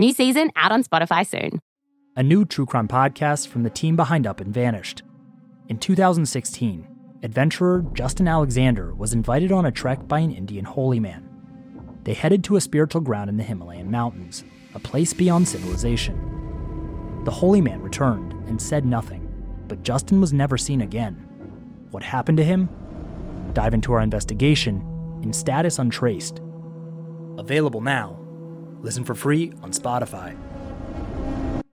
New season out on Spotify soon. a new true crime podcast from the team behind Up and Vanished. In 2016, adventurer Justin Alexander was invited on a trek by an Indian holy man. They headed to a spiritual ground in the Himalayan mountains, a place beyond civilization. The holy man returned and said nothing, but Justin was never seen again. What happened to him? Dive into our investigation in Status Untraced. Available now. Listen for free on Spotify.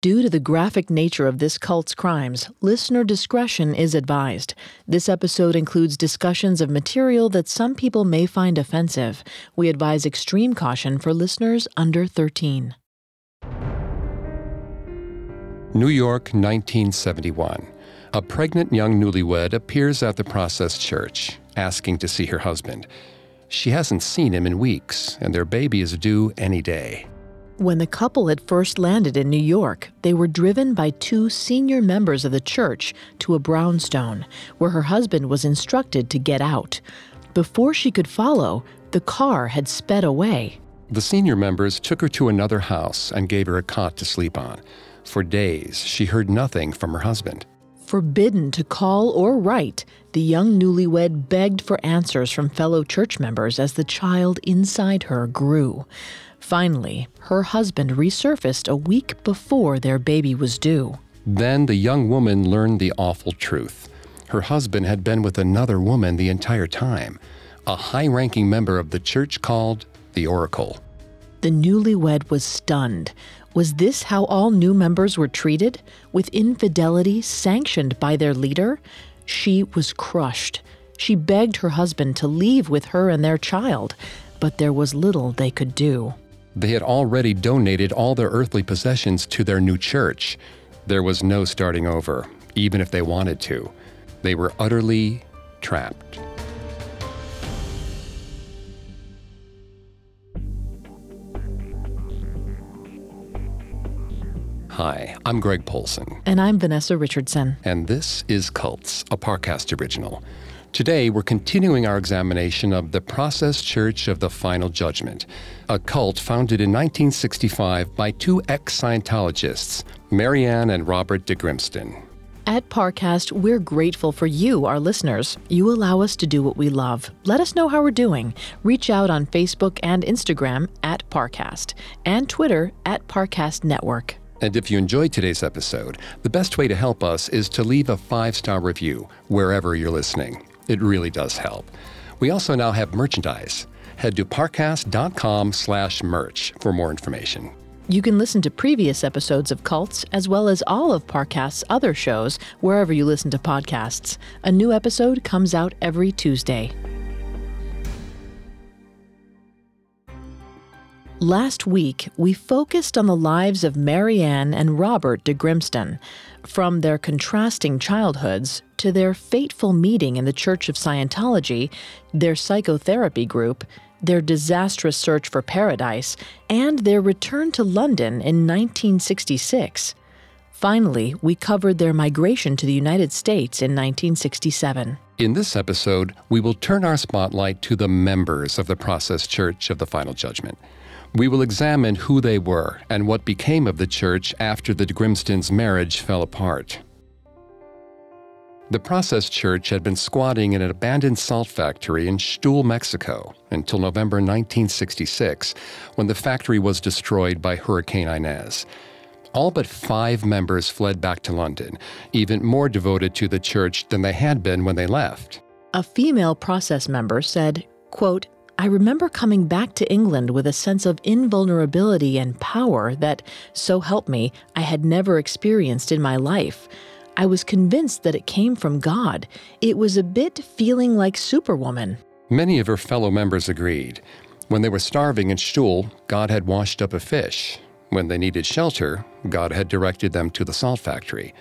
Due to the graphic nature of this cult's crimes, listener discretion is advised. This episode includes discussions of material that some people may find offensive. We advise extreme caution for listeners under 13. New York, 1971. A pregnant young newlywed appears at the Process Church, asking to see her husband. She hasn't seen him in weeks, and their baby is due any day. When the couple had first landed in New York, they were driven by two senior members of the church to a brownstone, where her husband was instructed to get out. Before she could follow, the car had sped away. The senior members took her to another house and gave her a cot to sleep on. For days, she heard nothing from her husband. Forbidden to call or write, the young newlywed begged for answers from fellow church members as the child inside her grew. Finally, her husband resurfaced a week before their baby was due. Then the young woman learned the awful truth. Her husband had been with another woman the entire time, a high ranking member of the church called the Oracle. The newlywed was stunned. Was this how all new members were treated? With infidelity sanctioned by their leader? She was crushed. She begged her husband to leave with her and their child, but there was little they could do. They had already donated all their earthly possessions to their new church. There was no starting over, even if they wanted to. They were utterly trapped. Hi, I'm Greg Polcyn, And I'm Vanessa Richardson. and this is Cults, a Parcast original. Today, we're continuing our examination of the Process Church of the Final Judgment, a cult founded in 1965 by two ex Scientologists, Mary Ann and Robert de Grimston. At Parcast, we're grateful for you, our listeners. You allow us to do what we love. Let us know how we're doing. Reach out on Facebook and Instagram at Parcast and Twitter at Parcast Network. And if you enjoyed today's episode, the best way to help us is to leave a five star review wherever you're listening. It really does help. We also now have merchandise. Head to parcast.com slash merch for more information. You can listen to previous episodes of Cults as well as all of Parcast's other shows wherever you listen to podcasts. A new episode comes out every Tuesday. Last week, we focused on the lives of Mary Ann and Robert de Grimston, from their contrasting childhoods to their fateful meeting in the Church of Scientology, their psychotherapy group, their disastrous search for paradise, and their return to London in 1966. Finally, we covered their migration to the United States in 1967. In this episode, we will turn our spotlight to the members of the Process Church of the Final Judgment. We will examine who they were and what became of the church after the Grimston's marriage fell apart. The Process Church had been squatting in an abandoned salt factory in Xtul, Mexico, until November 1966, when the factory was destroyed by Hurricane Inez. all but five members fled back to London, even more devoted to the church than they had been when they left. A female process member said, quote, I remember coming back to England with a sense of invulnerability and power that, so help me, I had never experienced in my life. I was convinced that it came from God. It was a bit feeling like Superwoman. Many of her fellow members agreed. When they were starving in Xtul, God had washed up a fish. When they needed shelter, God had directed them to the salt factory.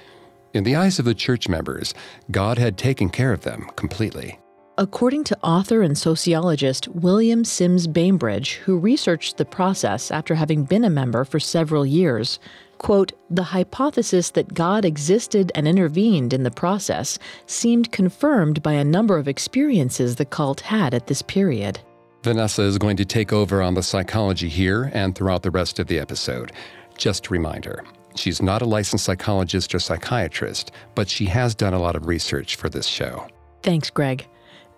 In the eyes of the church members, God had taken care of them completely. According to author and sociologist William Sims Bainbridge, who researched the process after having been a member for several years, quote, the hypothesis that God existed and intervened in the process seemed confirmed by a number of experiences the cult had at this period. Vanessa is going to take over on the psychology here and throughout the rest of the episode. Just a reminder she's not a licensed psychologist or psychiatrist, but she has done a lot of research for this show. Thanks, Greg.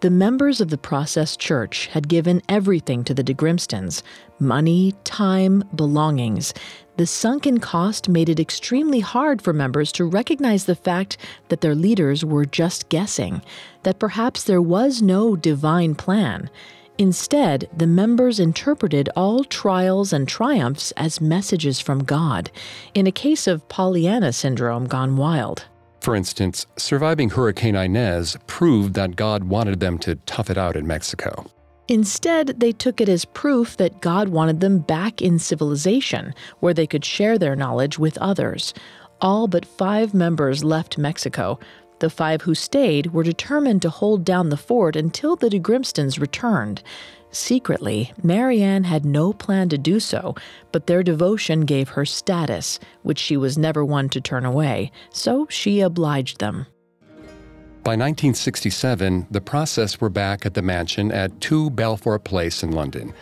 The members of the Process Church had given everything to the de Grimstons money, time, belongings. The sunken cost made it extremely hard for members to recognize the fact that their leaders were just guessing, that perhaps there was no divine plan. Instead, the members interpreted all trials and triumphs as messages from God, in a case of Pollyanna syndrome gone wild. For instance, surviving Hurricane Inez proved that God wanted them to tough it out in Mexico. Instead, they took it as proof that God wanted them back in civilization, where they could share their knowledge with others. All but five members left Mexico, the five who stayed were determined to hold down the fort until the de Grimstons returned. Secretly, Mary Ann had no plan to do so, but their devotion gave her status, which she was never one to turn away, so she obliged them. By 1967, the process were back at the mansion at 2 Balfour Place in London.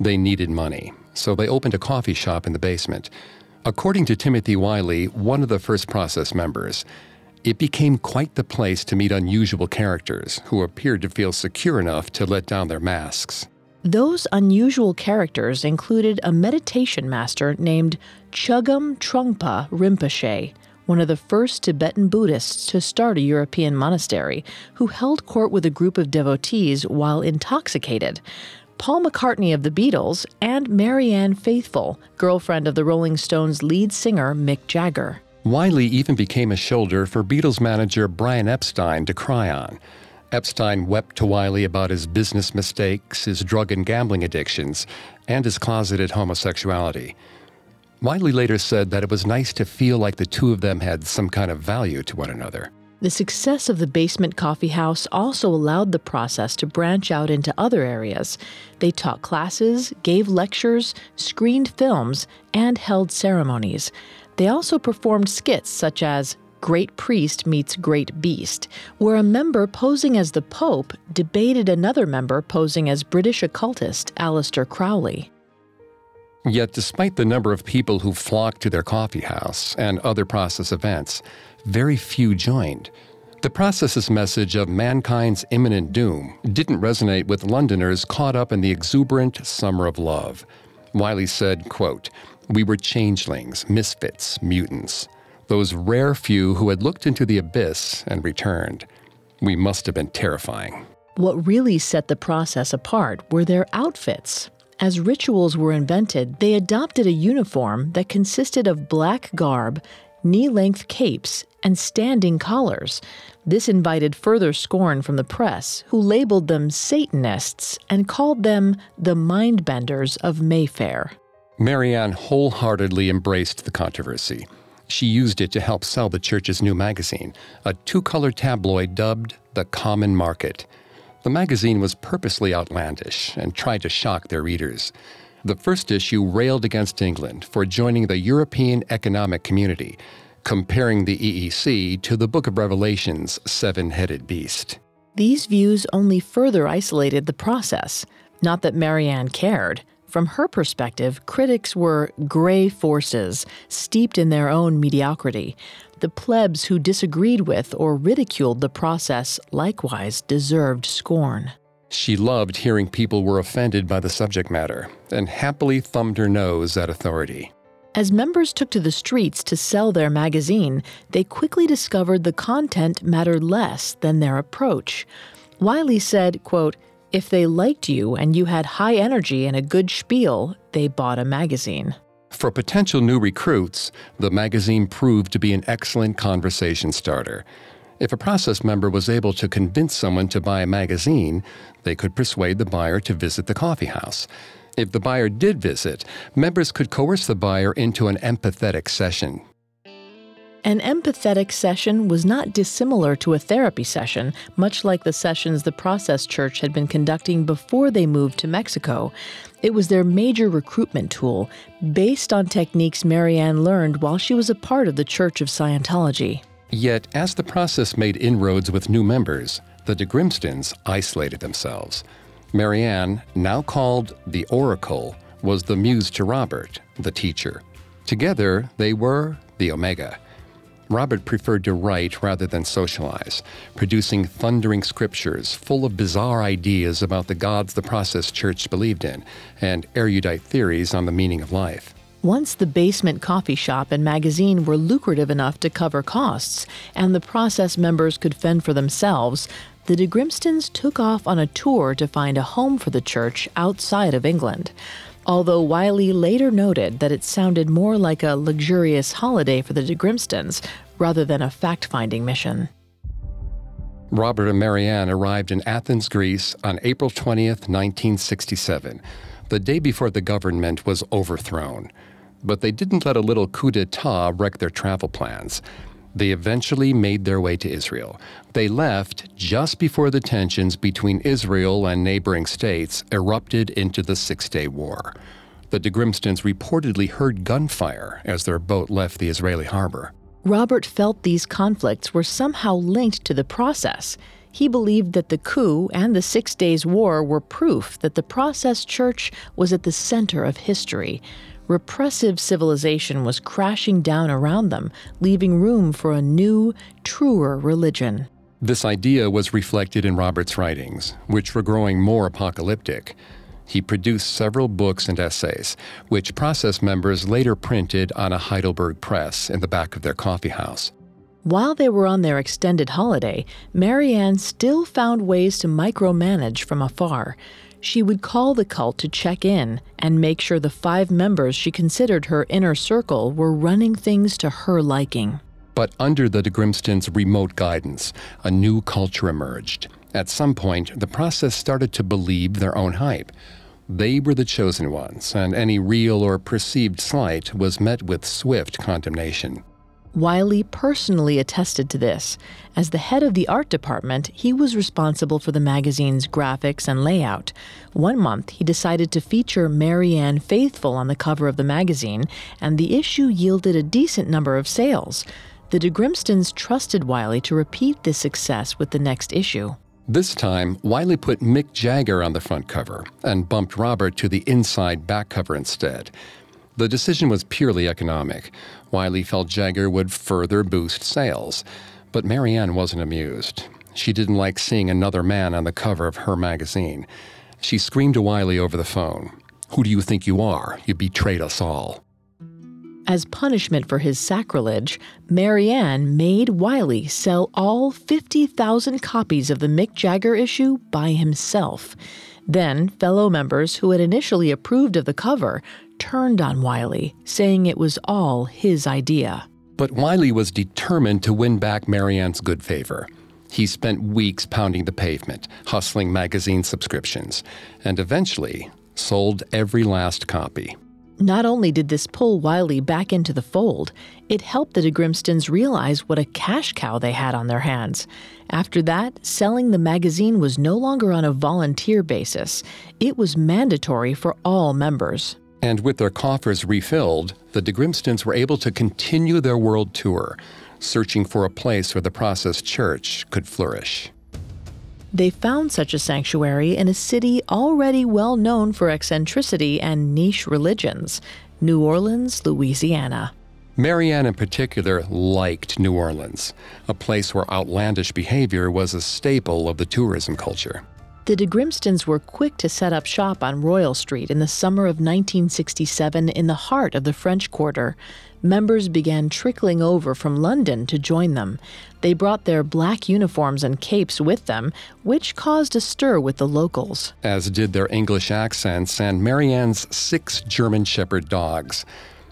They needed money, so they opened a coffee shop in the basement. According to Timothy Wyllie, one of the first process members, it became quite the place to meet unusual characters who appeared to feel secure enough to let down their masks. Those unusual characters included a meditation master named Chogyam Trungpa Rinpoche, one of the first Tibetan Buddhists to start a European monastery, who held court with a group of devotees while intoxicated. Paul McCartney of the Beatles, and Marianne Faithfull, girlfriend of the Rolling Stones lead singer Mick Jagger. Wyllie even became a shoulder for Beatles manager Brian Epstein to cry on. Epstein wept to Wyllie about his business mistakes, his drug and gambling addictions, and his closeted homosexuality. Wyllie later said that it was nice to feel like the two of them had some kind of value to one another. The success of the basement coffee house also allowed the process to branch out into other areas. They taught classes, gave lectures, screened films, and held ceremonies. They also performed skits such as Great Priest Meets Great Beast, where a member posing as the Pope debated another member posing as British occultist Aleister Crowley. Yet, despite the number of people who flocked to their coffee house and other process events, very few joined. The process's message of mankind's imminent doom didn't resonate with Londoners caught up in the exuberant summer of love. Wyllie said, quote, we were changelings, misfits, mutants, those rare few who had looked into the abyss and returned. We must have been terrifying. What really set the process apart were their outfits. As rituals were invented, they adopted a uniform that consisted of black garb, knee length capes, and standing collars. This invited further scorn from the press, who labeled them Satanists and called them the mindbenders of Mayfair. Mary Ann wholeheartedly embraced the controversy. She used it to help sell the church's new magazine, a two color tabloid dubbed The Common Market. The magazine was purposely outlandish and tried to shock their readers. The first issue railed against England for joining the European Economic Community, comparing the EEC to the Book of Revelation's seven headed beast. These views only further isolated the process. Not that Mary Ann cared. From her perspective, critics were gray forces, steeped in their own mediocrity. The plebs who disagreed with or ridiculed the process likewise deserved scorn. She loved hearing people were offended by the subject matter and happily thumbed her nose at authority. As members took to the streets to sell their magazine, they quickly discovered the content mattered less than their approach. Wyllie said, quote, if they liked you and you had high energy and a good spiel, they bought a magazine. For potential new recruits, the magazine proved to be an excellent conversation starter. If a process member was able to convince someone to buy a magazine, they could persuade the buyer to visit the coffee house. If the buyer did visit, members could coerce the buyer into an empathetic session. An empathetic session was not dissimilar to a therapy session, much like the sessions the Process Church had been conducting before they moved to Mexico. It was their major recruitment tool, based on techniques Mary Ann learned while she was a part of the Church of Scientology. Yet, as the process made inroads with new members, the de Grimstons isolated themselves. Mary Ann, now called the Oracle, was the muse to Robert, the teacher. Together, they were the Omega. Robert preferred to write rather than socialize, producing thundering scriptures full of bizarre ideas about the gods the process church believed in and erudite theories on the meaning of life. Once the basement coffee shop and magazine were lucrative enough to cover costs, and the process members could fend for themselves, the de Grimstons took off on a tour to find a home for the church outside of England. Although Wyllie later noted that it sounded more like a luxurious holiday for the de Grimstons rather than a fact finding mission. Robert and Mary Ann arrived in Athens, Greece on April 20th, 1967, the day before the government was overthrown. But they didn't let a little coup d'etat wreck their travel plans. They eventually made their way to Israel. They left just before the tensions between Israel and neighboring states erupted into the Six Day War. The de Grimstons reportedly heard gunfire as their boat left the Israeli harbor. Robert felt these conflicts were somehow linked to the process. He believed that the coup and the Six Days War were proof that the process church was at the center of history repressive civilization was crashing down around them, leaving room for a new, truer religion. This idea was reflected in Robert's writings, which were growing more apocalyptic. He produced several books and essays, which process members later printed on a Heidelberg press in the back of their coffee house. While they were on their extended holiday, Mary Ann still found ways to micromanage from afar she would call the cult to check in and make sure the five members she considered her inner circle were running things to her liking. But under the de Grimstons' remote guidance, a new culture emerged. At some point, the process started to believe their own hype. They were the chosen ones, and any real or perceived slight was met with swift condemnation. Wyllie personally attested to this. As the head of the art department, he was responsible for the magazine's graphics and layout. One month, he decided to feature Marianne Faithfull on the cover of the magazine, and the issue yielded a decent number of sales. The de Grimstons trusted Wyllie to repeat this success with the next issue. This time, Wyllie put Mick Jagger on the front cover and bumped Robert to the inside back cover instead. The decision was purely economic. Wyllie felt Jagger would further boost sales. But Mary Ann wasn't amused. She didn't like seeing another man on the cover of her magazine. She screamed to Wyllie over the phone Who do you think you are? You betrayed us all. As punishment for his sacrilege, Mary Ann made Wyllie sell all 50,000 copies of the Mick Jagger issue by himself. Then, fellow members who had initially approved of the cover turned on Wyllie, saying it was all his idea. But Wyllie was determined to win back Mary Ann's good favor. He spent weeks pounding the pavement, hustling magazine subscriptions, and eventually sold every last copy. Not only did this pull Wyllie back into the fold, it helped the de Grimstons realize what a cash cow they had on their hands. After that, selling the magazine was no longer on a volunteer basis, it was mandatory for all members. And with their coffers refilled, the de Grimstons were able to continue their world tour, searching for a place where the Process Church could flourish. They found such a sanctuary in a city already well known for eccentricity and niche religions New Orleans, Louisiana. Mary Ann, in particular, liked New Orleans, a place where outlandish behavior was a staple of the tourism culture. The de Grimstons were quick to set up shop on Royal Street in the summer of 1967 in the heart of the French Quarter. Members began trickling over from London to join them. They brought their black uniforms and capes with them, which caused a stir with the locals. As did their English accents and Mary Ann's six German Shepherd dogs.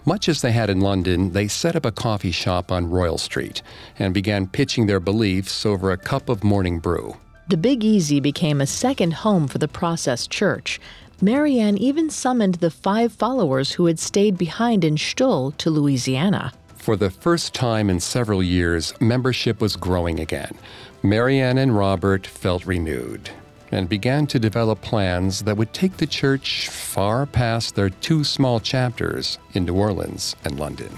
Much as they had in London, they set up a coffee shop on Royal Street and began pitching their beliefs over a cup of morning brew. The Big Easy became a second home for the Process Church. Mary Ann even summoned the five followers who had stayed behind in Xtul to Louisiana. For the first time in several years, membership was growing again. Mary Ann and Robert felt renewed and began to develop plans that would take the church far past their two small chapters in New Orleans and London.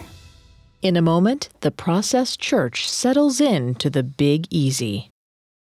In a moment, the Process Church settles in to the Big Easy.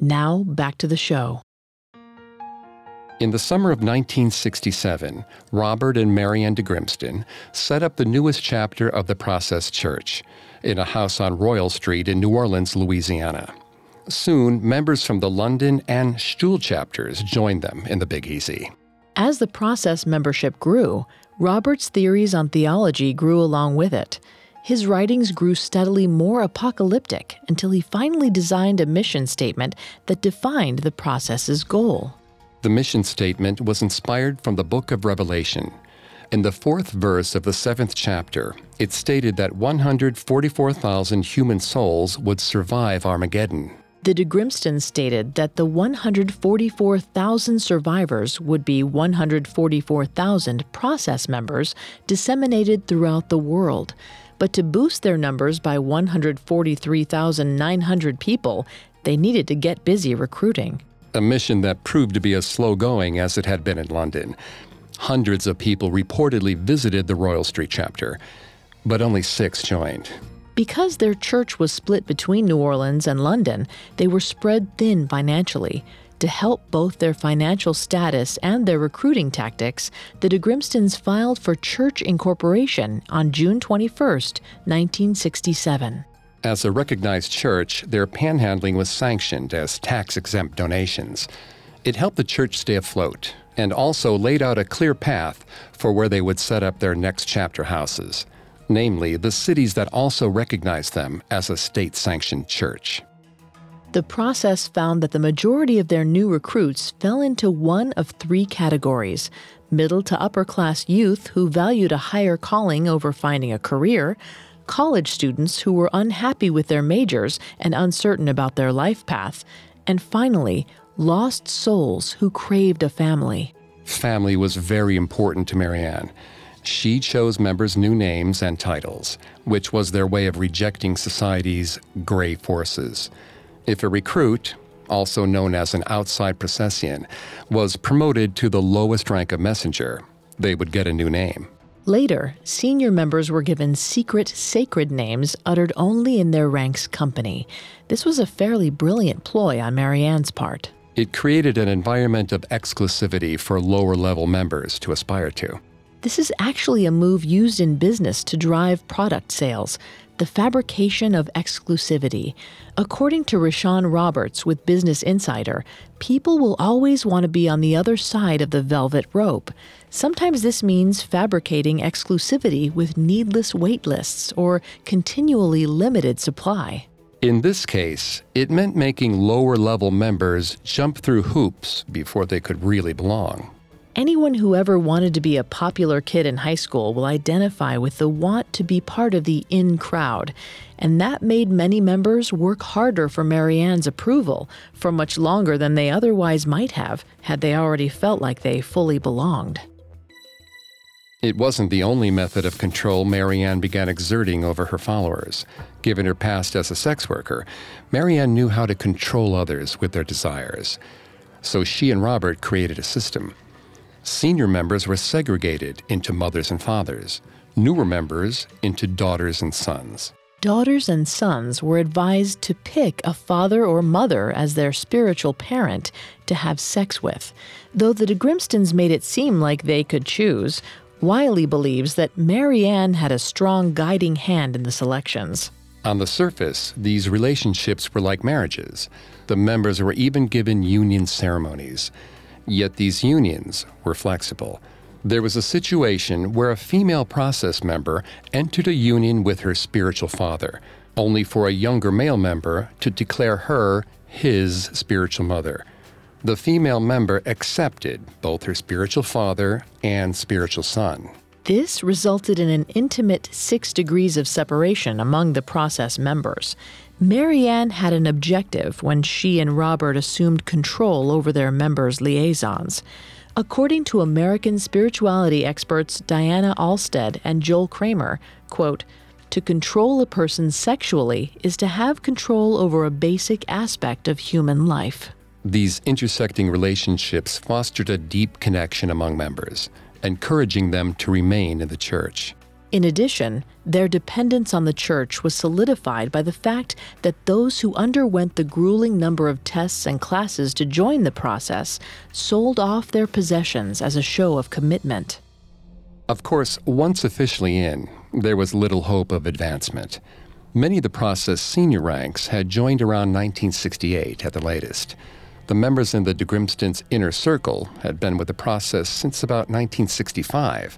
Now, back to the show. In the summer of 1967, Robert and Mary Ann de Grimston set up the newest chapter of the Process Church in a house on Royal Street in New Orleans, Louisiana. Soon, members from the London and Xtul chapters joined them in the Big Easy. As the process membership grew, Robert's theories on theology grew along with it. His writings grew steadily more apocalyptic until he finally designed a mission statement that defined the process's goal. The mission statement was inspired from the book of Revelation. In the fourth verse of the seventh chapter, it stated that 144,000 human souls would survive Armageddon. The de Grimston stated that the 144,000 survivors would be 144,000 process members disseminated throughout the world. But to boost their numbers by 143,900 people, they needed to get busy recruiting a mission that proved to be as slow going as it had been in London. Hundreds of people reportedly visited the Royal Street chapter, but only six joined. Because their church was split between New Orleans and London, they were spread thin financially. To help both their financial status and their recruiting tactics, the de Grimstons filed for church incorporation on June 21, 1967. As a recognized church, their panhandling was sanctioned as tax exempt donations. It helped the church stay afloat and also laid out a clear path for where they would set up their next chapter houses, namely the cities that also recognized them as a state sanctioned church. The process found that the majority of their new recruits fell into one of three categories middle to upper class youth who valued a higher calling over finding a career, college students who were unhappy with their majors and uncertain about their life path, and finally, lost souls who craved a family. Family was very important to Mary Ann. She chose members' new names and titles, which was their way of rejecting society's gray forces. If a recruit, also known as an outside procession, was promoted to the lowest rank of messenger, they would get a new name. Later, senior members were given secret, sacred names uttered only in their rank's company. This was a fairly brilliant ploy on Mary Ann's part. It created an environment of exclusivity for lower level members to aspire to. This is actually a move used in business to drive product sales the fabrication of exclusivity. According to Rashawn Roberts with Business Insider, people will always want to be on the other side of the velvet rope. Sometimes this means fabricating exclusivity with needless wait lists or continually limited supply. In this case, it meant making lower level members jump through hoops before they could really belong. Anyone who ever wanted to be a popular kid in high school will identify with the want to be part of the in crowd, and that made many members work harder for Mary Ann's approval for much longer than they otherwise might have had they already felt like they fully belonged. It wasn't the only method of control Mary Ann began exerting over her followers. Given her past as a sex worker, Mary Ann knew how to control others with their desires. so she and Robert created a system. Senior members were segregated into mothers and fathers, newer members into daughters and sons. Daughters and sons were advised to pick a father or mother as their spiritual parent to have sex with. Though the de Grimstons made it seem like they could choose, Wyllie believes that Mary Ann had a strong guiding hand in the selections. On the surface, these relationships were like marriages. The members were even given union ceremonies. Yet these unions were flexible. There was a situation where a female process member entered a union with her spiritual father, only for a younger male member to declare her his spiritual mother. The female member accepted both her spiritual father and spiritual son. This resulted in an intimate six degrees of separation among the process members. Mary Ann had an objective when she and Robert assumed control over their members' liaisons. According to American spirituality experts Diana Alstad and Joel Kramer, quote, to control a person sexually is to have control over a basic aspect of human life. These intersecting relationships fostered a deep connection among members, encouraging them to remain in the church. In addition, their dependence on the church was solidified by the fact that those who underwent the grueling number of tests and classes to join the process sold off their possessions as a show of commitment. Of course, once officially in, there was little hope of advancement. Many of the process senior ranks had joined around 1968 at the latest. The members in the de Grimston's inner circle had been with the process since about 1965,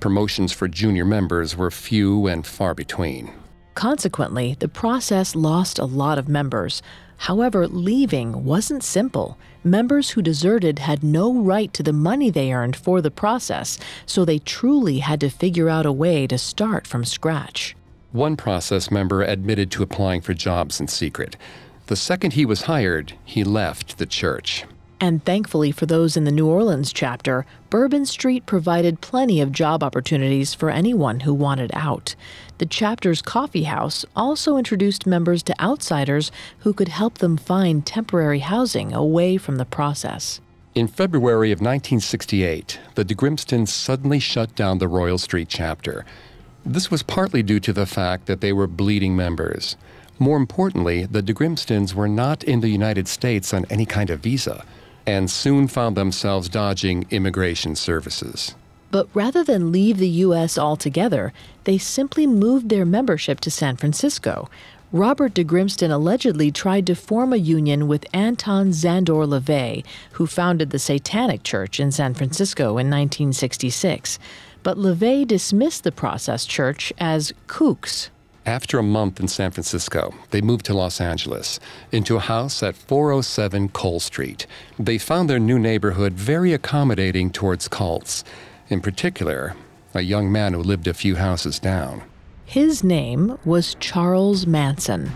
Promotions for junior members were few and far between. Consequently, the process lost a lot of members. However, leaving wasn't simple. Members who deserted had no right to the money they earned for the process, so they truly had to figure out a way to start from scratch. One process member admitted to applying for jobs in secret. The second he was hired, he left the church. And thankfully for those in the New Orleans chapter, Bourbon Street provided plenty of job opportunities for anyone who wanted out. The chapter's coffee house also introduced members to outsiders who could help them find temporary housing away from the process. In February of 1968, the de Grimstons suddenly shut down the Royal Street chapter. This was partly due to the fact that they were bleeding members. More importantly, the de Grimstons were not in the United States on any kind of visa and soon found themselves dodging immigration services. But rather than leave the U.S. altogether, they simply moved their membership to San Francisco. Robert de Grimston allegedly tried to form a union with Anton Szandor LaVey, who founded the Satanic Church in San Francisco in 1966. But LaVey dismissed the process church as kooks, after a month in San Francisco, they moved to Los Angeles, into a house at 407 Cole Street. They found their new neighborhood very accommodating towards cults, in particular, a young man who lived a few houses down. His name was Charles Manson.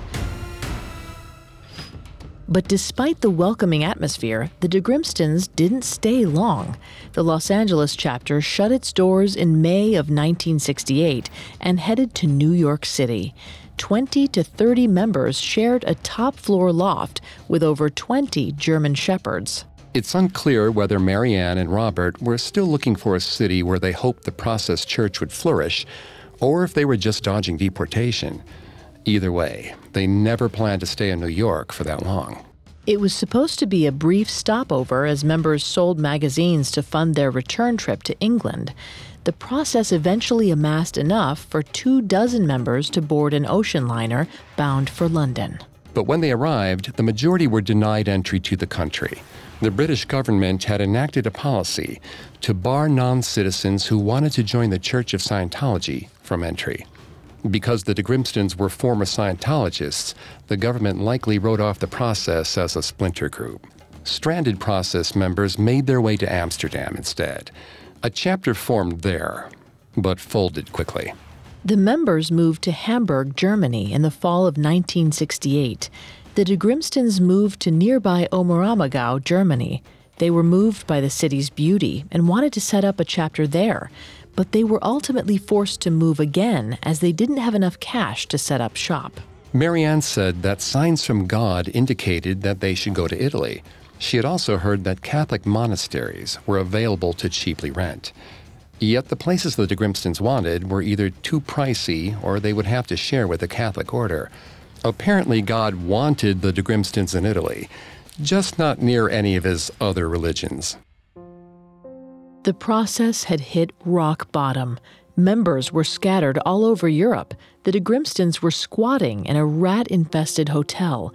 But despite the welcoming atmosphere, the de Grimstons didn't stay long. The Los Angeles chapter shut its doors in May of 1968 and headed to New York City. 20 to 30 members shared a top floor loft with over 20 German shepherds. It's unclear whether Mary Ann and Robert were still looking for a city where they hoped the process church would flourish, or if they were just dodging deportation. Either way, they never planned to stay in New York for that long. It was supposed to be a brief stopover as members sold magazines to fund their return trip to England. The process eventually amassed enough for two dozen members to board an ocean liner bound for London. But when they arrived, the majority were denied entry to the country. The British government had enacted a policy to bar non citizens who wanted to join the Church of Scientology from entry. Because the de Grimstons were former Scientologists, the government likely wrote off the process as a splinter group. Stranded process members made their way to Amsterdam instead. A chapter formed there, but folded quickly. The members moved to Hamburg, Germany in the fall of 1968. The de Grimstons moved to nearby Oberammergau, Germany. They were moved by the city's beauty and wanted to set up a chapter there, but they were ultimately forced to move again as they didn't have enough cash to set up shop. Mary Ann said that signs from God indicated that they should go to Italy. She had also heard that Catholic monasteries were available to cheaply rent. Yet the places the de Grimstons wanted were either too pricey or they would have to share with the Catholic order. Apparently, God wanted the de Grimstons in Italy, just not near any of his other religions. The process had hit rock bottom. Members were scattered all over Europe. The de Grimstons were squatting in a rat infested hotel.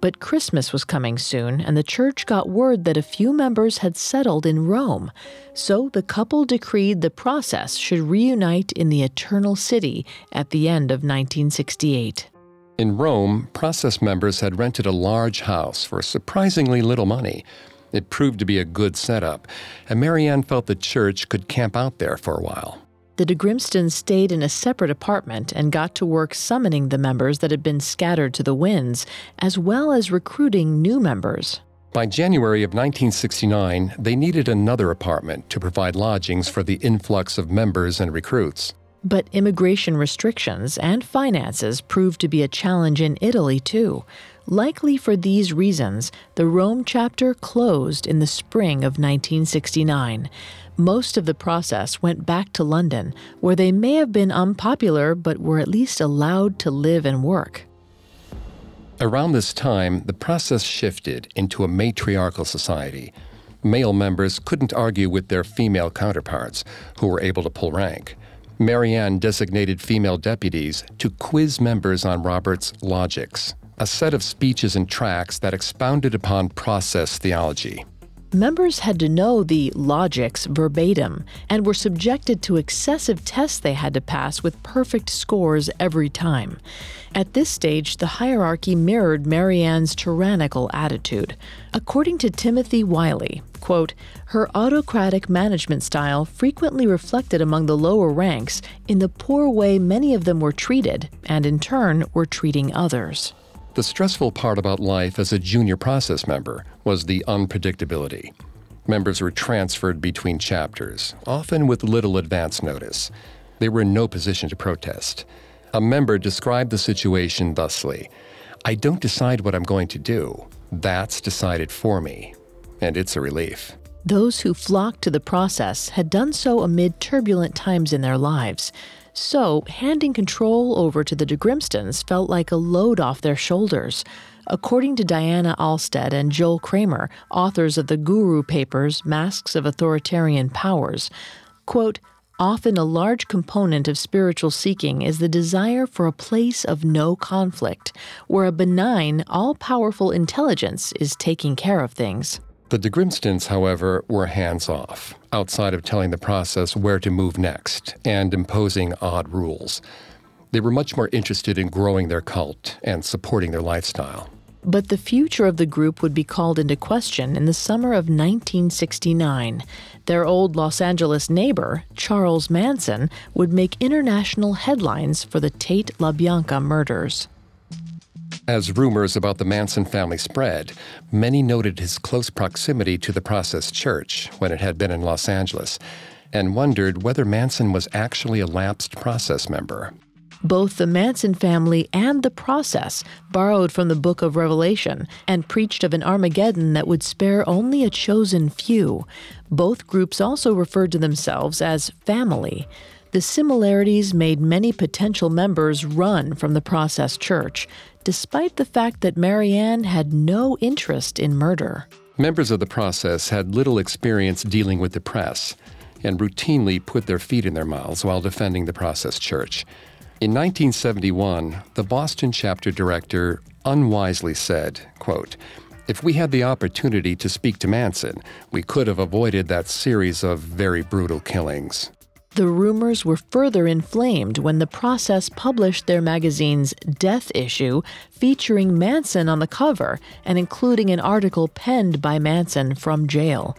But Christmas was coming soon, and the church got word that a few members had settled in Rome. So the couple decreed the process should reunite in the Eternal City at the end of 1968. In Rome, process members had rented a large house for surprisingly little money. It proved to be a good setup, and Mary Ann felt the church could camp out there for a while. The de Grimstons stayed in a separate apartment and got to work summoning the members that had been scattered to the winds, as well as recruiting new members. By January of 1969, they needed another apartment to provide lodgings for the influx of members and recruits. But immigration restrictions and finances proved to be a challenge in Italy, too. Likely for these reasons, the Rome chapter closed in the spring of 1969. Most of the process went back to London, where they may have been unpopular but were at least allowed to live and work. Around this time, the process shifted into a matriarchal society. Male members couldn't argue with their female counterparts, who were able to pull rank. Mary Ann designated female deputies to quiz members on Robert's logics, a set of speeches and tracts that expounded upon process theology. Members had to know the logics verbatim and were subjected to excessive tests they had to pass with perfect scores every time. At this stage, the hierarchy mirrored Mary Ann's tyrannical attitude. According to Timothy Wyllie, quote, her autocratic management style frequently reflected among the lower ranks in the poor way many of them were treated, and in turn were treating others. The stressful part about life as a junior process member was the unpredictability. Members were transferred between chapters, often with little advance notice. They were in no position to protest. A member described the situation thusly I don't decide what I'm going to do. That's decided for me. And it's a relief. Those who flocked to the process had done so amid turbulent times in their lives. So, handing control over to the de Grimstons felt like a load off their shoulders. According to Diana Alstad and Joel Kramer, authors of the Guru Papers Masks of Authoritarian Powers, quote, Often a large component of spiritual seeking is the desire for a place of no conflict, where a benign, all powerful intelligence is taking care of things. The de Grimstons, however, were hands off, outside of telling the process where to move next and imposing odd rules. They were much more interested in growing their cult and supporting their lifestyle. But the future of the group would be called into question in the summer of 1969. Their old Los Angeles neighbor, Charles Manson, would make international headlines for the Tate LaBianca murders. As rumors about the Manson family spread, many noted his close proximity to the Process Church when it had been in Los Angeles and wondered whether Manson was actually a lapsed process member. Both the Manson family and the process borrowed from the book of Revelation and preached of an Armageddon that would spare only a chosen few. Both groups also referred to themselves as family. The similarities made many potential members run from the process church, despite the fact that Mary Ann had no interest in murder. Members of the process had little experience dealing with the press and routinely put their feet in their mouths while defending the process church. In 1971, the Boston chapter director unwisely said, quote, if we had the opportunity to speak to Manson, we could have avoided that series of very brutal killings. The rumors were further inflamed when the process published their magazine's Death issue featuring Manson on the cover and including an article penned by Manson from jail.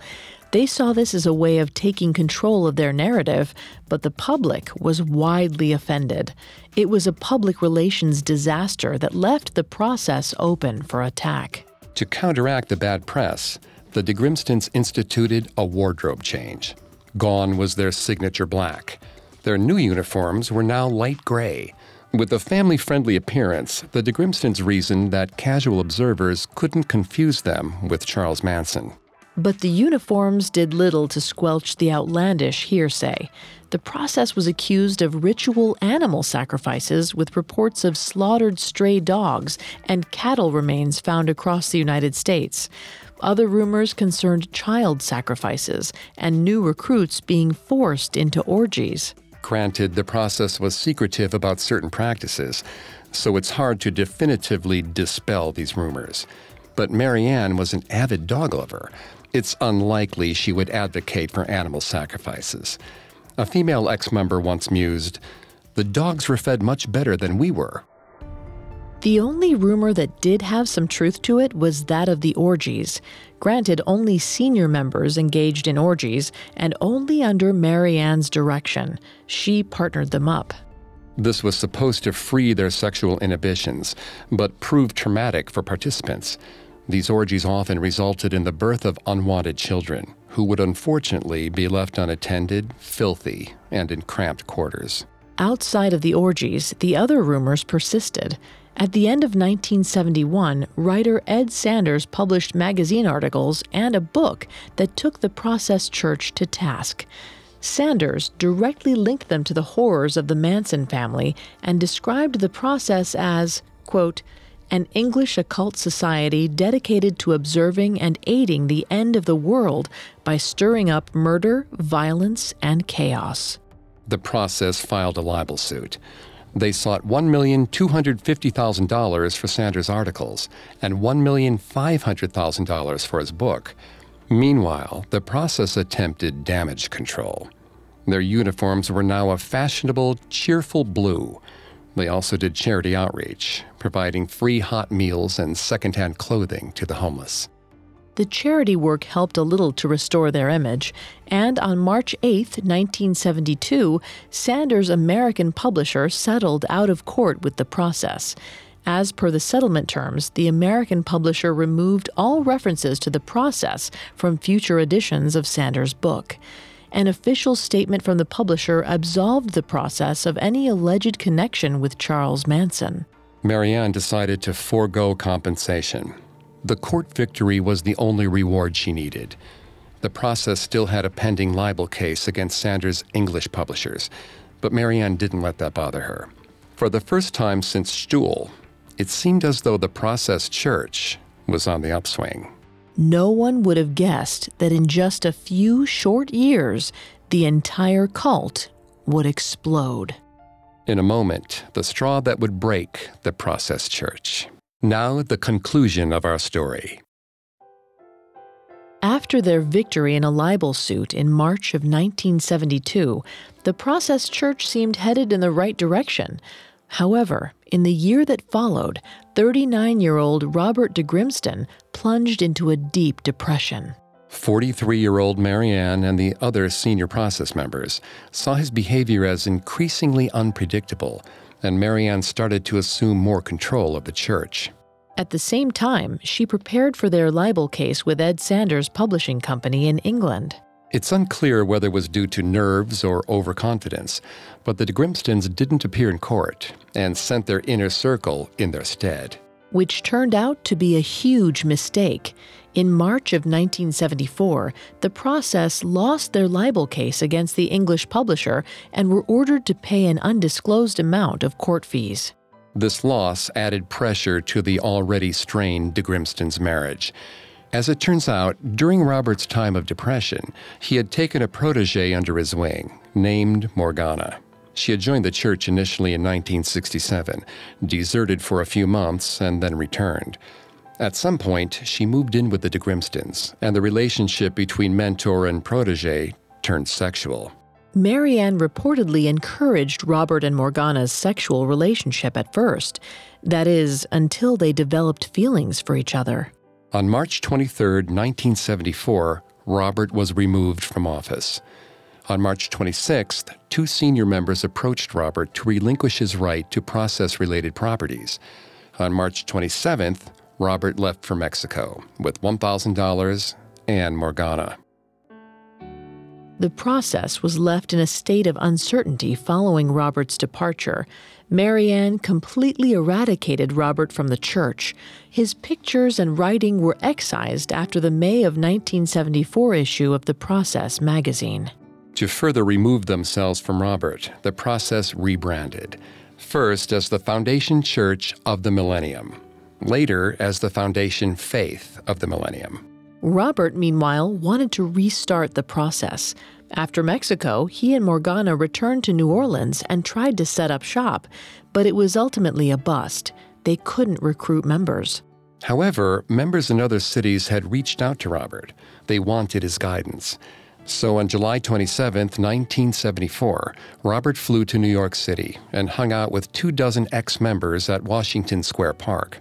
They saw this as a way of taking control of their narrative, but the public was widely offended. It was a public relations disaster that left the process open for attack. To counteract the bad press, the de Grimstons instituted a wardrobe change. Gone was their signature black. Their new uniforms were now light gray, With a family friendly appearance, the de Grimstons reasoned that casual observers couldn't confuse them with Charles Manson. But the uniforms did little to squelch the outlandish hearsay. The process was accused of ritual animal sacrifices with reports of slaughtered stray dogs and cattle remains found across the United States. Other rumors concerned child sacrifices and new recruits being forced into orgies. Granted, the process was secretive about certain practices, so it's hard to definitively dispel these rumors. But Mary Ann was an avid dog lover. It's unlikely she would advocate for animal sacrifices. A female ex member once mused, The dogs were fed much better than we were. The only rumor that did have some truth to it was that of the orgies. Granted, only senior members engaged in orgies, and only under Mary Ann's direction. She partnered them up. This was supposed to free their sexual inhibitions, but proved traumatic for participants. These orgies often resulted in the birth of unwanted children, who would unfortunately be left unattended, filthy, and in cramped quarters. Outside of the orgies, the other rumors persisted. At the end of 1971, writer Ed Sanders published magazine articles and a book that took the Process Church to task. Sanders directly linked them to the horrors of the Manson family and described the process as, quote, an English occult society dedicated to observing and aiding the end of the world by stirring up murder, violence, and chaos. The process filed a libel suit. They sought $1,250,000 for Sanders' articles and $1,500,000 for his book. Meanwhile, the process attempted damage control. Their uniforms were now a fashionable, cheerful blue. They also did charity outreach, providing free hot meals and secondhand clothing to the homeless. The charity work helped a little to restore their image, and on March 8, 1972, Sanders' American publisher settled out of court with the process. As per the settlement terms, the American publisher removed all references to the process from future editions of Sanders' book. An official statement from the publisher absolved the process of any alleged connection with Charles Manson. Mary Ann decided to forego compensation. The court victory was the only reward she needed. The process still had a pending libel case against Sanders' English publishers, but Mary Ann didn't let that bother her. For the first time since Xtul, it seemed as though the process church was on the upswing. No one would have guessed that in just a few short years, the entire cult would explode. In a moment, the straw that would break the process church. Now, the conclusion of our story. After their victory in a libel suit in March of 1972, the Process Church seemed headed in the right direction. However, in the year that followed, 39 year old Robert de Grimston plunged into a deep depression. 43 year old Mary Ann and the other senior process members saw his behavior as increasingly unpredictable, and Mary Ann started to assume more control of the church. At the same time, she prepared for their libel case with Ed Sanders Publishing Company in England. It's unclear whether it was due to nerves or overconfidence, but the de Grimstons didn't appear in court and sent their inner circle in their stead. Which turned out to be a huge mistake. In March of 1974, the process lost their libel case against the English publisher and were ordered to pay an undisclosed amount of court fees. This loss added pressure to the already strained de Grimston's marriage. As it turns out, during Robert's time of depression, he had taken a protege under his wing, named Morgana. She had joined the church initially in 1967, deserted for a few months, and then returned. At some point, she moved in with the de Grimstons, and the relationship between mentor and protege turned sexual. Mary Ann reportedly encouraged Robert and Morgana's sexual relationship at first, that is, until they developed feelings for each other. On March 23, 1974, Robert was removed from office. On March 26th, two senior members approached Robert to relinquish his right to process related properties. On March 27th, Robert left for Mexico with $1,000 and Morgana. The process was left in a state of uncertainty following Robert's departure. Mary Ann completely eradicated Robert from the church. His pictures and writing were excised after the May of 1974 issue of The Process magazine. To further remove themselves from Robert, the process rebranded. First as the Foundation Church of the Millennium, later as the Foundation Faith of the Millennium. Robert, meanwhile, wanted to restart the process. After Mexico, he and Morgana returned to New Orleans and tried to set up shop, but it was ultimately a bust. They couldn't recruit members. However, members in other cities had reached out to Robert. They wanted his guidance. So on July 27, 1974, Robert flew to New York City and hung out with two dozen ex members at Washington Square Park.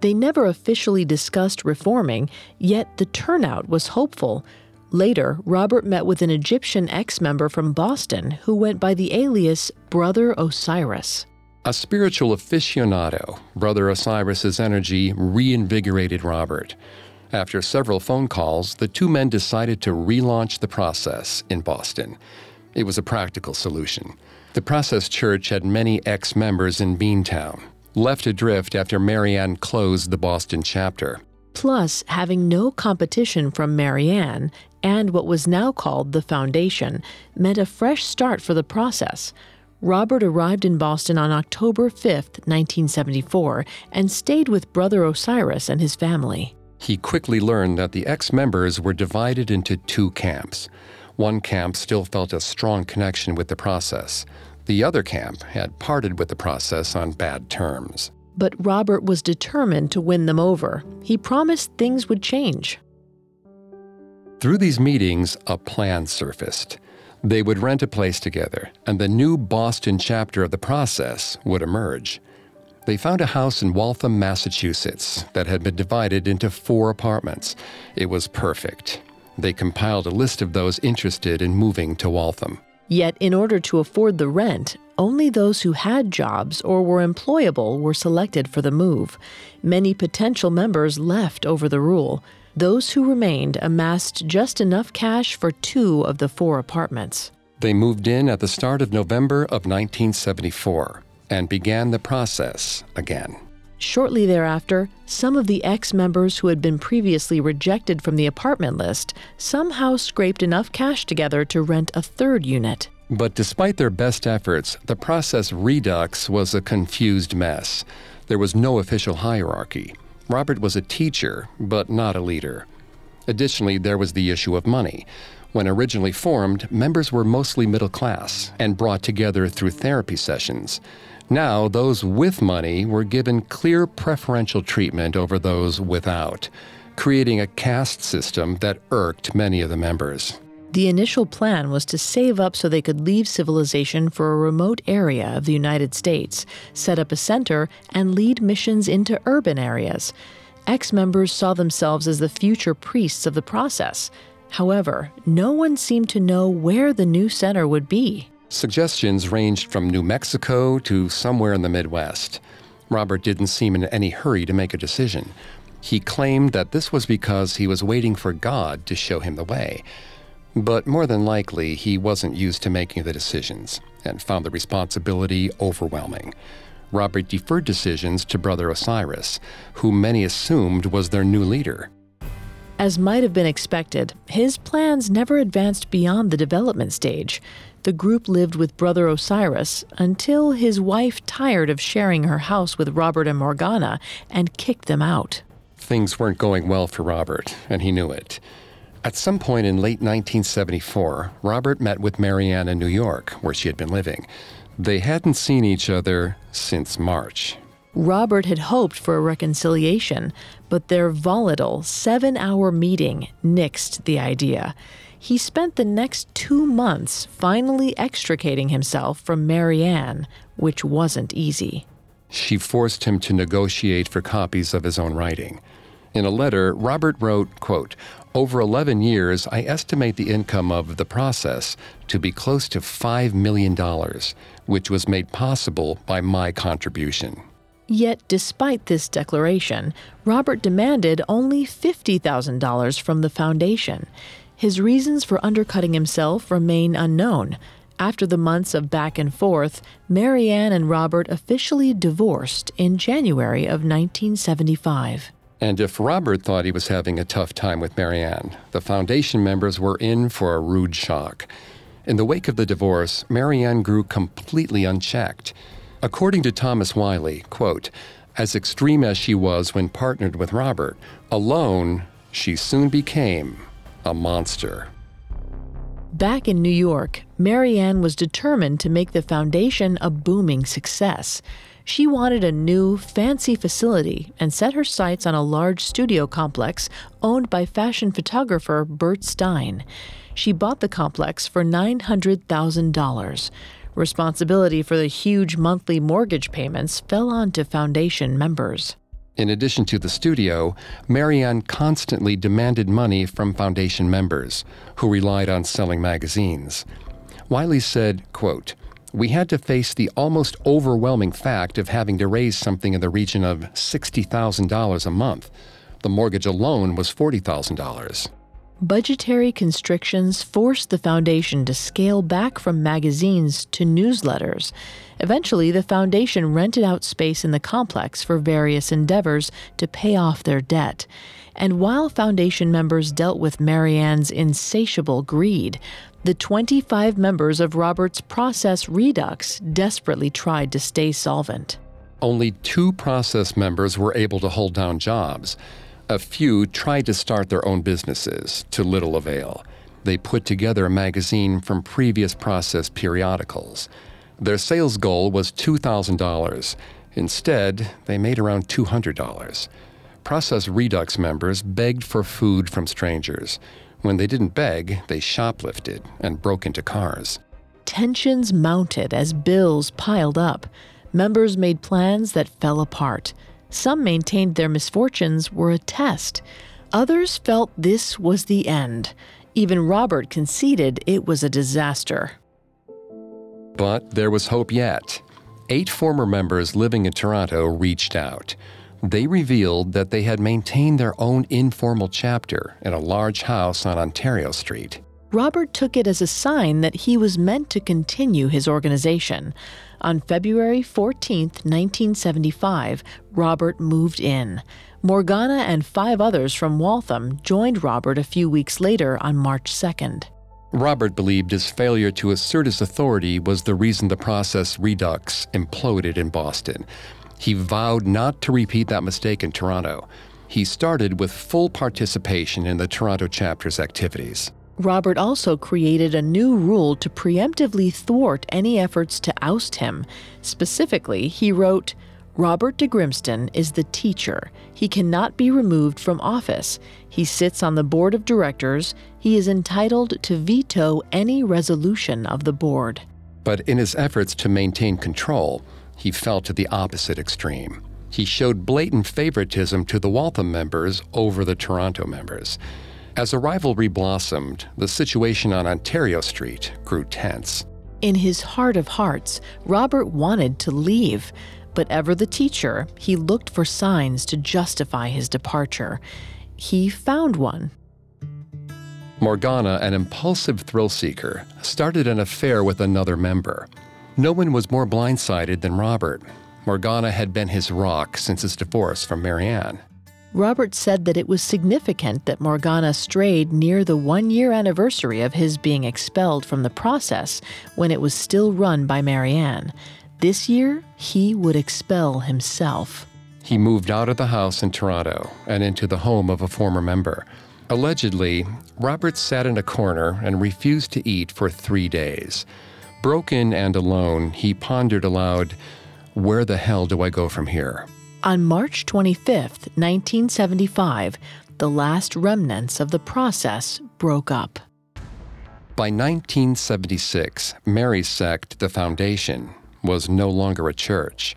They never officially discussed reforming, yet the turnout was hopeful. Later, Robert met with an Egyptian ex member from Boston who went by the alias Brother Osiris. A spiritual aficionado, Brother Osiris's energy reinvigorated Robert. After several phone calls, the two men decided to relaunch the process in Boston. It was a practical solution. The Process Church had many ex members in Beantown, left adrift after Mary Ann closed the Boston chapter. Plus, having no competition from Mary Ann and what was now called the Foundation meant a fresh start for the process. Robert arrived in Boston on October 5, 1974, and stayed with Brother Osiris and his family. He quickly learned that the ex members were divided into two camps. One camp still felt a strong connection with the process. The other camp had parted with the process on bad terms. But Robert was determined to win them over. He promised things would change. Through these meetings, a plan surfaced. They would rent a place together, and the new Boston chapter of the process would emerge. They found a house in Waltham, Massachusetts, that had been divided into four apartments. It was perfect. They compiled a list of those interested in moving to Waltham. Yet, in order to afford the rent, only those who had jobs or were employable were selected for the move. Many potential members left over the rule. Those who remained amassed just enough cash for two of the four apartments. They moved in at the start of November of 1974 and began the process again. Shortly thereafter, some of the ex members who had been previously rejected from the apartment list somehow scraped enough cash together to rent a third unit. But despite their best efforts, the process redux was a confused mess. There was no official hierarchy. Robert was a teacher, but not a leader. Additionally, there was the issue of money. When originally formed, members were mostly middle class and brought together through therapy sessions. Now, those with money were given clear preferential treatment over those without, creating a caste system that irked many of the members. The initial plan was to save up so they could leave civilization for a remote area of the United States, set up a center, and lead missions into urban areas. Ex members saw themselves as the future priests of the process. However, no one seemed to know where the new center would be. Suggestions ranged from New Mexico to somewhere in the Midwest. Robert didn't seem in any hurry to make a decision. He claimed that this was because he was waiting for God to show him the way. But more than likely, he wasn't used to making the decisions and found the responsibility overwhelming. Robert deferred decisions to Brother Osiris, who many assumed was their new leader. As might have been expected, his plans never advanced beyond the development stage. The group lived with Brother Osiris until his wife tired of sharing her house with Robert and Morgana and kicked them out. Things weren't going well for Robert, and he knew it. At some point in late 1974, Robert met with Mary Ann in New York, where she had been living. They hadn't seen each other since March. Robert had hoped for a reconciliation, but their volatile seven hour meeting nixed the idea. He spent the next two months finally extricating himself from Mary Ann, which wasn't easy. She forced him to negotiate for copies of his own writing. In a letter, Robert wrote, quote, Over 11 years, I estimate the income of the process to be close to $5 million, which was made possible by my contribution. Yet, despite this declaration, Robert demanded only $50,000 from the foundation. His reasons for undercutting himself remain unknown. After the months of back and forth, Mary Ann and Robert officially divorced in January of 1975. And if Robert thought he was having a tough time with Mary Ann, the foundation members were in for a rude shock. In the wake of the divorce, Mary Ann grew completely unchecked. According to Thomas Wyllie, quote, as extreme as she was when partnered with Robert, alone, she soon became a monster. Back in New York, Mary Ann was determined to make the foundation a booming success. She wanted a new, fancy facility and set her sights on a large studio complex owned by fashion photographer Bert Stern. She bought the complex for $900,000. Responsibility for the huge monthly mortgage payments fell onto foundation members. In addition to the studio, Mary Ann constantly demanded money from Foundation members, who relied on selling magazines. Wyllie said, quote, we had to face the almost overwhelming fact of having to raise something in the region of $60,000 a month. The mortgage alone was $40,000. Budgetary constrictions forced the foundation to scale back from magazines to newsletters. Eventually, the foundation rented out space in the complex for various endeavors to pay off their debt. And while foundation members dealt with Mary Ann's insatiable greed, the 25 members of Robert's Process Redux desperately tried to stay solvent. Only two process members were able to hold down jobs. A few tried to start their own businesses, to little avail. They put together a magazine from previous process periodicals. Their sales goal was $2,000. Instead, they made around $200. Process Redux members begged for food from strangers. When they didn't beg, they shoplifted and broke into cars. Tensions mounted as bills piled up. Members made plans that fell apart. Some maintained their misfortunes were a test. Others felt this was the end. Even Robert conceded it was a disaster. But there was hope yet. Eight former members living in Toronto reached out. They revealed that they had maintained their own informal chapter in a large house on Ontario Street. Robert took it as a sign that he was meant to continue his organization. On February 14, 1975, Robert moved in. Morgana and five others from Waltham joined Robert a few weeks later on March 2nd. Robert believed his failure to assert his authority was the reason the process Redux imploded in Boston. He vowed not to repeat that mistake in Toronto. He started with full participation in the Toronto chapter's activities. Robert also created a new rule to preemptively thwart any efforts to oust him. Specifically, he wrote, Robert de Grimston is the teacher. He cannot be removed from office. He sits on the board of directors. He is entitled to veto any resolution of the board. But in his efforts to maintain control, he fell to the opposite extreme. He showed blatant favoritism to the Waltham members over the Toronto members. As a rivalry blossomed, the situation on Ontario Street grew tense. In his heart of hearts, Robert wanted to leave, but ever the teacher, he looked for signs to justify his departure. He found one. Morgana, an impulsive thrill seeker, started an affair with another member. No one was more blindsided than Robert. Morgana had been his rock since his divorce from Mary Ann. Robert said that it was significant that Morgana strayed near the one year anniversary of his being expelled from the process when it was still run by Mary Ann. This year, he would expel himself. He moved out of the house in Toronto and into the home of a former member. Allegedly, Robert sat in a corner and refused to eat for three days. Broken and alone, he pondered aloud, Where the hell do I go from here? On March 25, 1975, the last remnants of the process broke up. By 1976, Mary's sect, the Foundation, was no longer a church.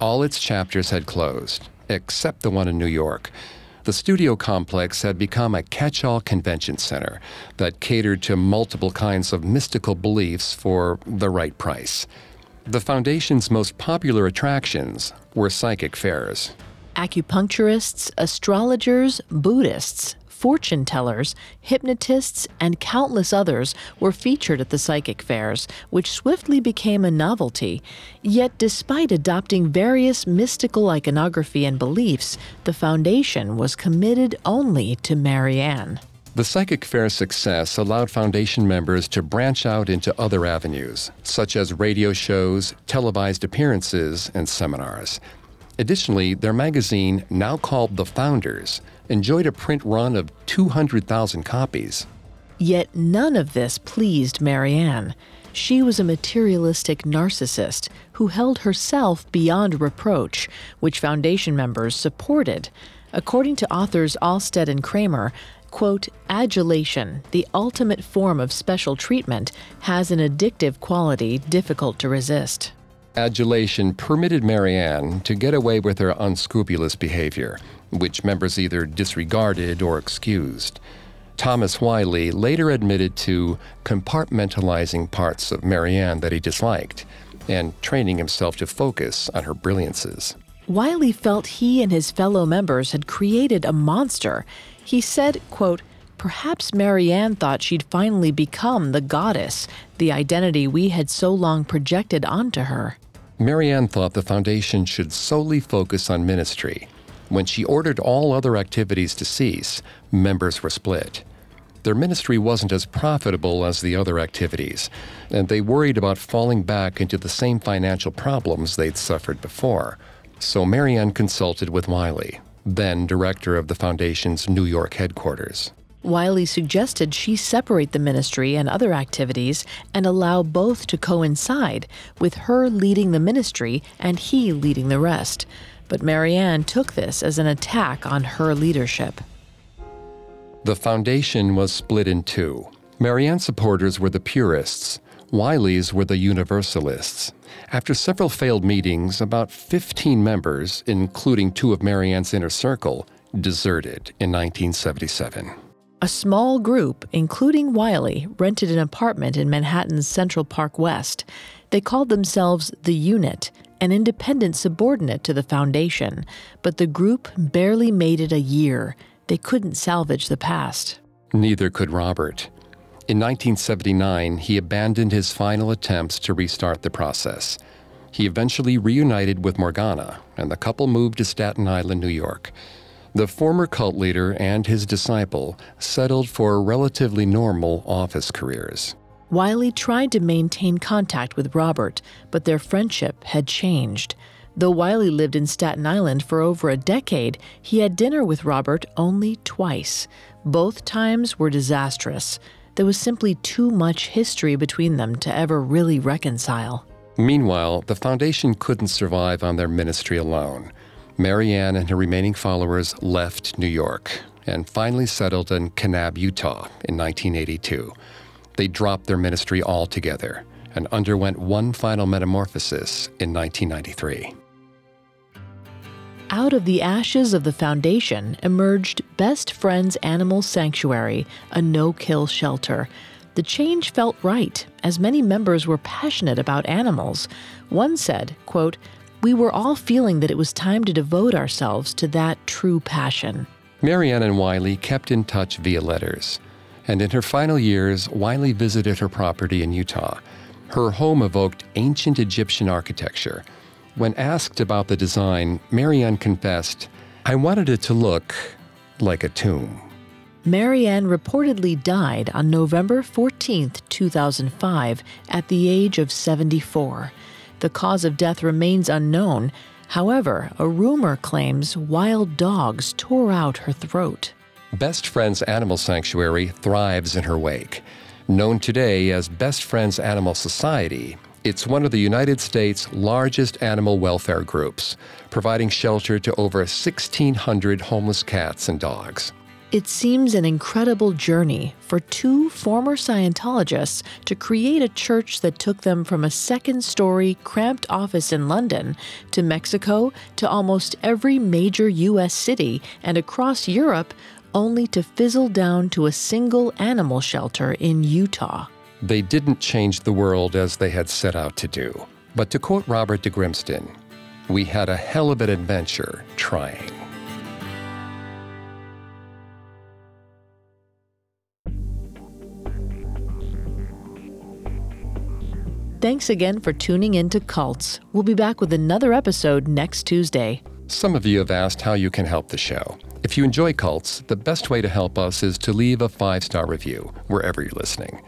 All its chapters had closed, except the one in New York. The studio complex had become a catch all convention center that catered to multiple kinds of mystical beliefs for the right price. The Foundation's most popular attractions were psychic fairs. Acupuncturists, astrologers, Buddhists, fortune tellers, hypnotists, and countless others were featured at the psychic fairs, which swiftly became a novelty. Yet, despite adopting various mystical iconography and beliefs, the foundation was committed only to Mary Ann. The Psychic Fair's success allowed Foundation members to branch out into other avenues, such as radio shows, televised appearances, and seminars. Additionally, their magazine, now called The Founders, enjoyed a print run of 200,000 copies. Yet none of this pleased Mary Ann. She was a materialistic narcissist who held herself beyond reproach, which Foundation members supported. According to authors Alstad and Kramer, quote, adulation, the ultimate form of special treatment, has an addictive quality difficult to resist adulation permitted Mary Ann to get away with her unscrupulous behavior, which members either disregarded or excused. Thomas Wyllie later admitted to compartmentalizing parts of Mary Ann that he disliked and training himself to focus on her brilliances. Wyllie felt he and his fellow members had created a monster. He said, quote, Perhaps Mary Ann thought she'd finally become the goddess, the identity we had so long projected onto her. Mary Ann thought the foundation should solely focus on ministry. When she ordered all other activities to cease, members were split. Their ministry wasn't as profitable as the other activities, and they worried about falling back into the same financial problems they'd suffered before. So Mary Ann consulted with Wyllie, then director of the foundation's New York headquarters. Wyllie suggested she separate the ministry and other activities and allow both to coincide, with her leading the ministry and he leading the rest. But Mary Ann took this as an attack on her leadership. The foundation was split in two. Mary Ann's supporters were the purists, Wyllie's were the universalists. After several failed meetings, about 15 members, including two of Mary Ann's inner circle, deserted in 1977. A small group, including Wyllie, rented an apartment in Manhattan's Central Park West. They called themselves the Unit, an independent subordinate to the Foundation, but the group barely made it a year. They couldn't salvage the past. Neither could Robert. In 1979, he abandoned his final attempts to restart the process. He eventually reunited with Morgana, and the couple moved to Staten Island, New York. The former cult leader and his disciple settled for relatively normal office careers. Wyllie tried to maintain contact with Robert, but their friendship had changed. Though Wyllie lived in Staten Island for over a decade, he had dinner with Robert only twice. Both times were disastrous. There was simply too much history between them to ever really reconcile. Meanwhile, the Foundation couldn't survive on their ministry alone. Mary Ann and her remaining followers left New York and finally settled in Kanab, Utah in 1982. They dropped their ministry altogether and underwent one final metamorphosis in 1993. Out of the ashes of the foundation emerged Best Friends Animal Sanctuary, a no kill shelter. The change felt right, as many members were passionate about animals. One said, quote, we were all feeling that it was time to devote ourselves to that true passion. Mary Ann and Wyllie kept in touch via letters, and in her final years, Wyllie visited her property in Utah. Her home evoked ancient Egyptian architecture. When asked about the design, Mary Ann confessed, I wanted it to look like a tomb. Mary Ann reportedly died on November 14, 2005, at the age of 74. The cause of death remains unknown. However, a rumor claims wild dogs tore out her throat. Best Friends Animal Sanctuary thrives in her wake. Known today as Best Friends Animal Society, it's one of the United States' largest animal welfare groups, providing shelter to over 1,600 homeless cats and dogs. It seems an incredible journey for two former Scientologists to create a church that took them from a second story, cramped office in London to Mexico to almost every major U.S. city and across Europe, only to fizzle down to a single animal shelter in Utah. They didn't change the world as they had set out to do. But to quote Robert de Grimston, we had a hell of an adventure trying. Thanks again for tuning in to Cults. We'll be back with another episode next Tuesday. Some of you have asked how you can help the show. If you enjoy Cults, the best way to help us is to leave a five star review wherever you're listening.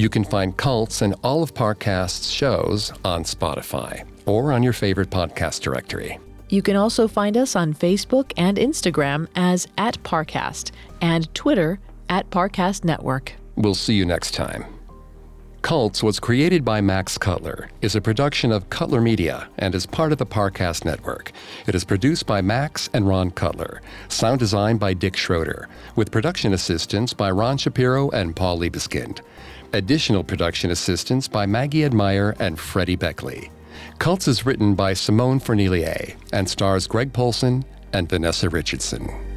You can find cults and all of Parcast's shows on Spotify or on your favorite podcast directory. You can also find us on Facebook and Instagram as at Parcast and Twitter at Parcast Network. We'll see you next time. Cults was created by Max Cutler, is a production of Cutler Media, and is part of the Parcast Network. It is produced by Max and Ron Cutler, sound design by Dick Schroeder, with production assistance by Ron Shapiro and Paul Liebeskind. Additional production assistance by Maggie Admire and Freddie Beckley. Cults is written by Simone Fornelier and stars Greg Polcyn and Vanessa Richardson.